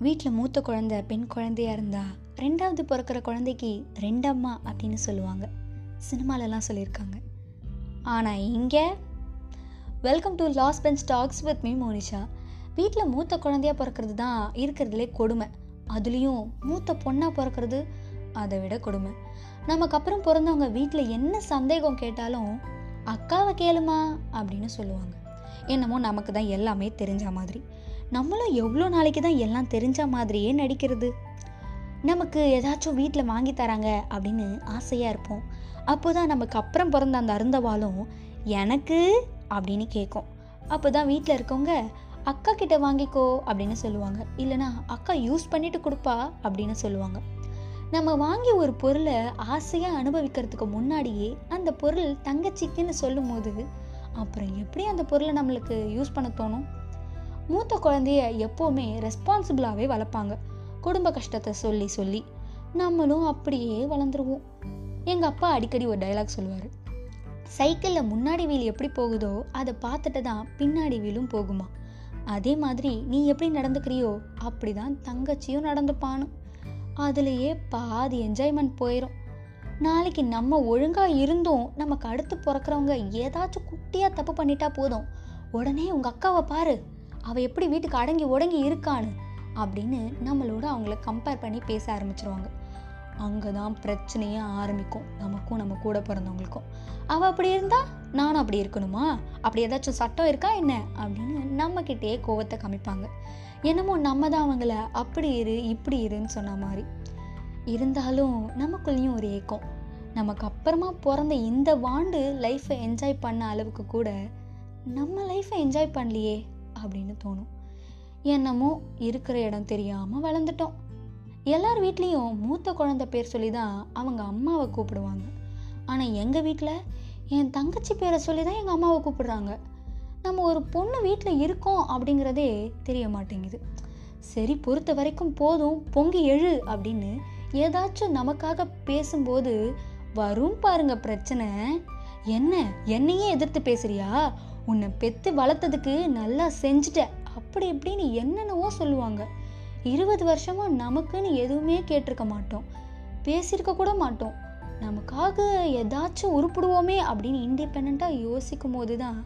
வீட்டில் மூத்த குழந்தை பெண் குழந்தையா இருந்தா ரெண்டாவது பிறக்கிற குழந்தைக்கு ரெண்டம்மா அப்படின்னு சொல்லுவாங்க. சினிமாலெல்லாம் சொல்லியிருக்காங்க. ஆனால் இங்கே welcome to loss pen stocks with me Monisha. வீட்டில் மூத்த குழந்தையா பிறக்கிறது தான் இருக்கிறதுலே கொடுமை. அதுலேயும் மூத்த பொண்ணாக பிறக்கிறது அதை விட கொடுமை. நமக்கு அப்புறம் பிறந்தவங்க வீட்டில் என்ன சந்தேகம் கேட்டாலும் அக்காவை கேளுமா? அப்படின்னு சொல்லுவாங்க. என்னமோ நமக்கு தான் எல்லாமே தெரிஞ்ச மாதிரி. நம்மளும் எவ்வளோ நாளைக்கு தான் எல்லாம் தெரிஞ்ச மாதிரியே நடிக்கிறது? நமக்கு ஏதாச்சும் வீட்டில் வாங்கி தராங்க அப்படின்னு ஆசையாக இருப்போம். அப்போ தான் நமக்கு அப்புறம் பிறந்த அந்த அருந்தவாலும் எனக்கு? அப்படின்னு கேட்கும் அப்போ தான் வீட்டில் இருக்கவங்க அக்கா கிட்ட வாங்கிக்கோ அப்படின்னு சொல்லுவாங்க. இல்லைனா அக்கா யூஸ் பண்ணிட்டு கொடுப்பா அப்படின்னு சொல்லுவாங்க. நம்ம வாங்கி ஒரு பொருளை ஆசையாக அனுபவிக்கிறதுக்கு முன்னாடியே அந்த பொருள் தங்கச்சிக்குன்னு சொல்லும் போது அப்புறம் எப்படி அந்த பொருளை நம்மளுக்கு யூஸ் பண்ண தோணும்? மூத்த குழந்தைய எப்போவுமே ரெஸ்பான்சிபிளாகவே வளர்ப்பாங்க. குடும்ப கஷ்டத்தை சொல்லி சொல்லி நம்மளும் அப்படியே வளர்ந்துருவோம். எங்கள் அப்பா அடிக்கடி ஒரு டைலாக் சொல்லுவார். சைக்கிளில் முன்னாடி வீல் எப்படி போகுதோ அதை பார்த்துட்டு தான் பின்னாடி வீலும் போகுமா? அதே மாதிரி நீ எப்படி நடந்துக்கிறியோ அப்படி தான் தங்கச்சியும் நடந்துப்பானு அதுலேயே பாதி என்ஜாய்மெண்ட் போயிடும் நாளைக்கு நம்ம ஒழுங்காக இருந்தும் நமக்கு அடுத்து பிறக்கிறவங்க ஏதாச்சும் குட்டியாக தப்பு பண்ணிட்டா போதும். உடனே உங்கள் அக்காவை பாரு. அவள் எப்படி வீட்டுக்கு அடங்கி உடங்கி இருக்கான்னு அப்படின்னு நம்மளோட அவங்கள கம்பேர் பண்ணி பேச ஆரம்பிச்சிருவாங்க. அங்கே தான் பிரச்சனையே ஆரம்பிக்கும். நமக்கும் நம்ம கூட பிறந்தவங்களுக்கும். அவள் அப்படி இருந்தா நானும் அப்படி இருக்கணுமா? அப்படி ஏதாச்சும் சட்டம் இருக்கா என்ன? அப்படின்னு நம்மக்கிட்டே கோவத்தை காமிப்பாங்க. என்னமோ நம்ம தான் அவங்கள அப்படி இரு இப்படி இருன்னு சொன்ன மாதிரி. இருந்தாலும் நமக்குள்ளேயும் ஒரு ஏக்கம். நமக்கு அப்புறமா பிறந்த இந்த வாண்டு லைஃப்பை என்ஜாய் பண்ண அளவுக்கு கூட நம்ம லைஃப்பை என்ஜாய் பண்ணலையே. அப்படின்னு தோணும். என்னமோ இருக்கிற இடம் தெரியாமல் வளர்ந்துட்டோம். எல்லார் வீட்லேயும் மூத்த குழந்தை பேர் சொல்லி தான் அவங்க அம்மாவை கூப்பிடுவாங்க. ஆனால் எங்கள் வீட்டில் என் தங்கச்சி பேரை சொல்லி தான் எங்கள் அம்மாவை கூப்பிடுறாங்க. நம்ம ஒரு பொண்ணு வீட்டில் இருக்கோம் அப்படிங்கிறதே தெரிய மாட்டேங்குது. சரி பொறுத்த வரைக்கும் போதும் பொங்கி எழு அப்படின்னு ஏதாச்சும் நமக்காக பேசும்போது வரும் பாருங்க பிரச்சனை. என்ன என்னையே எதிர்த்து பேசுறியா? உன்னை பெத்து வளர்த்ததுக்கு நல்லா செஞ்சுட்ட. அப்படி இப்படின்னு என்னென்னவோ சொல்லுவாங்க. இருபது வருஷமா நமக்குன்னு எதுவுமே கேட்டிருக்க மாட்டோம். பேசியிருக்க கூட மாட்டோம். நமக்காக ஏதாச்சும் உருப்பிடுவோமே அப்படின்னு இண்டிபெண்ட்டாக யோசிக்கும் போது தான்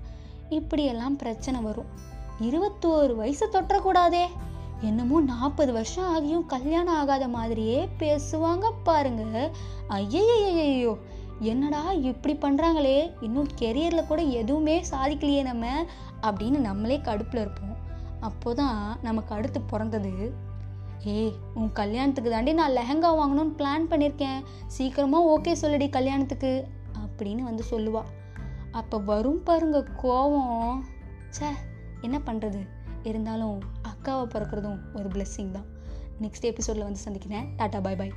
இப்படியெல்லாம் பிரச்சனை வரும். இருபத்தோரு வயசு தொட்டக்கூடாதே என்னமோ நாற்பது வருஷம் ஆகியும் கல்யாணம் ஆகாத மாதிரியே பேசுவாங்க பாருங்க. ஐயோ என்னடா இப்படி பண்ணுறாங்களே இன்னும் கெரியரில் கூட எதுவுமே சாதிக்கலையே நம்ம அப்படின்னு நம்மளே கடுப்பில் இருப்போம். அப்போதான் நமக்கு அடுத்து பிறந்தது. ஏய் உன் கல்யாணத்துக்கு தாண்டி நான் லெஹங்கா வாங்கணும்னு பிளான் பண்ணியிருக்கேன் சீக்கிரமாக ஓகே சொல்லடி கல்யாணத்துக்கு அப்படின்னு வந்து சொல்லுவா. அப்போ வரும் பாருங்க கோவம். ச்சே என்ன பண்ணுறது இருந்தாலும் அக்காவை பிறக்கிறதும் ஒரு பிளெஸ்ஸிங் தான். நெக்ஸ்ட் எபிசோடில் வந்து சந்திக்கிறேன். டாட்டா பாய் பாய்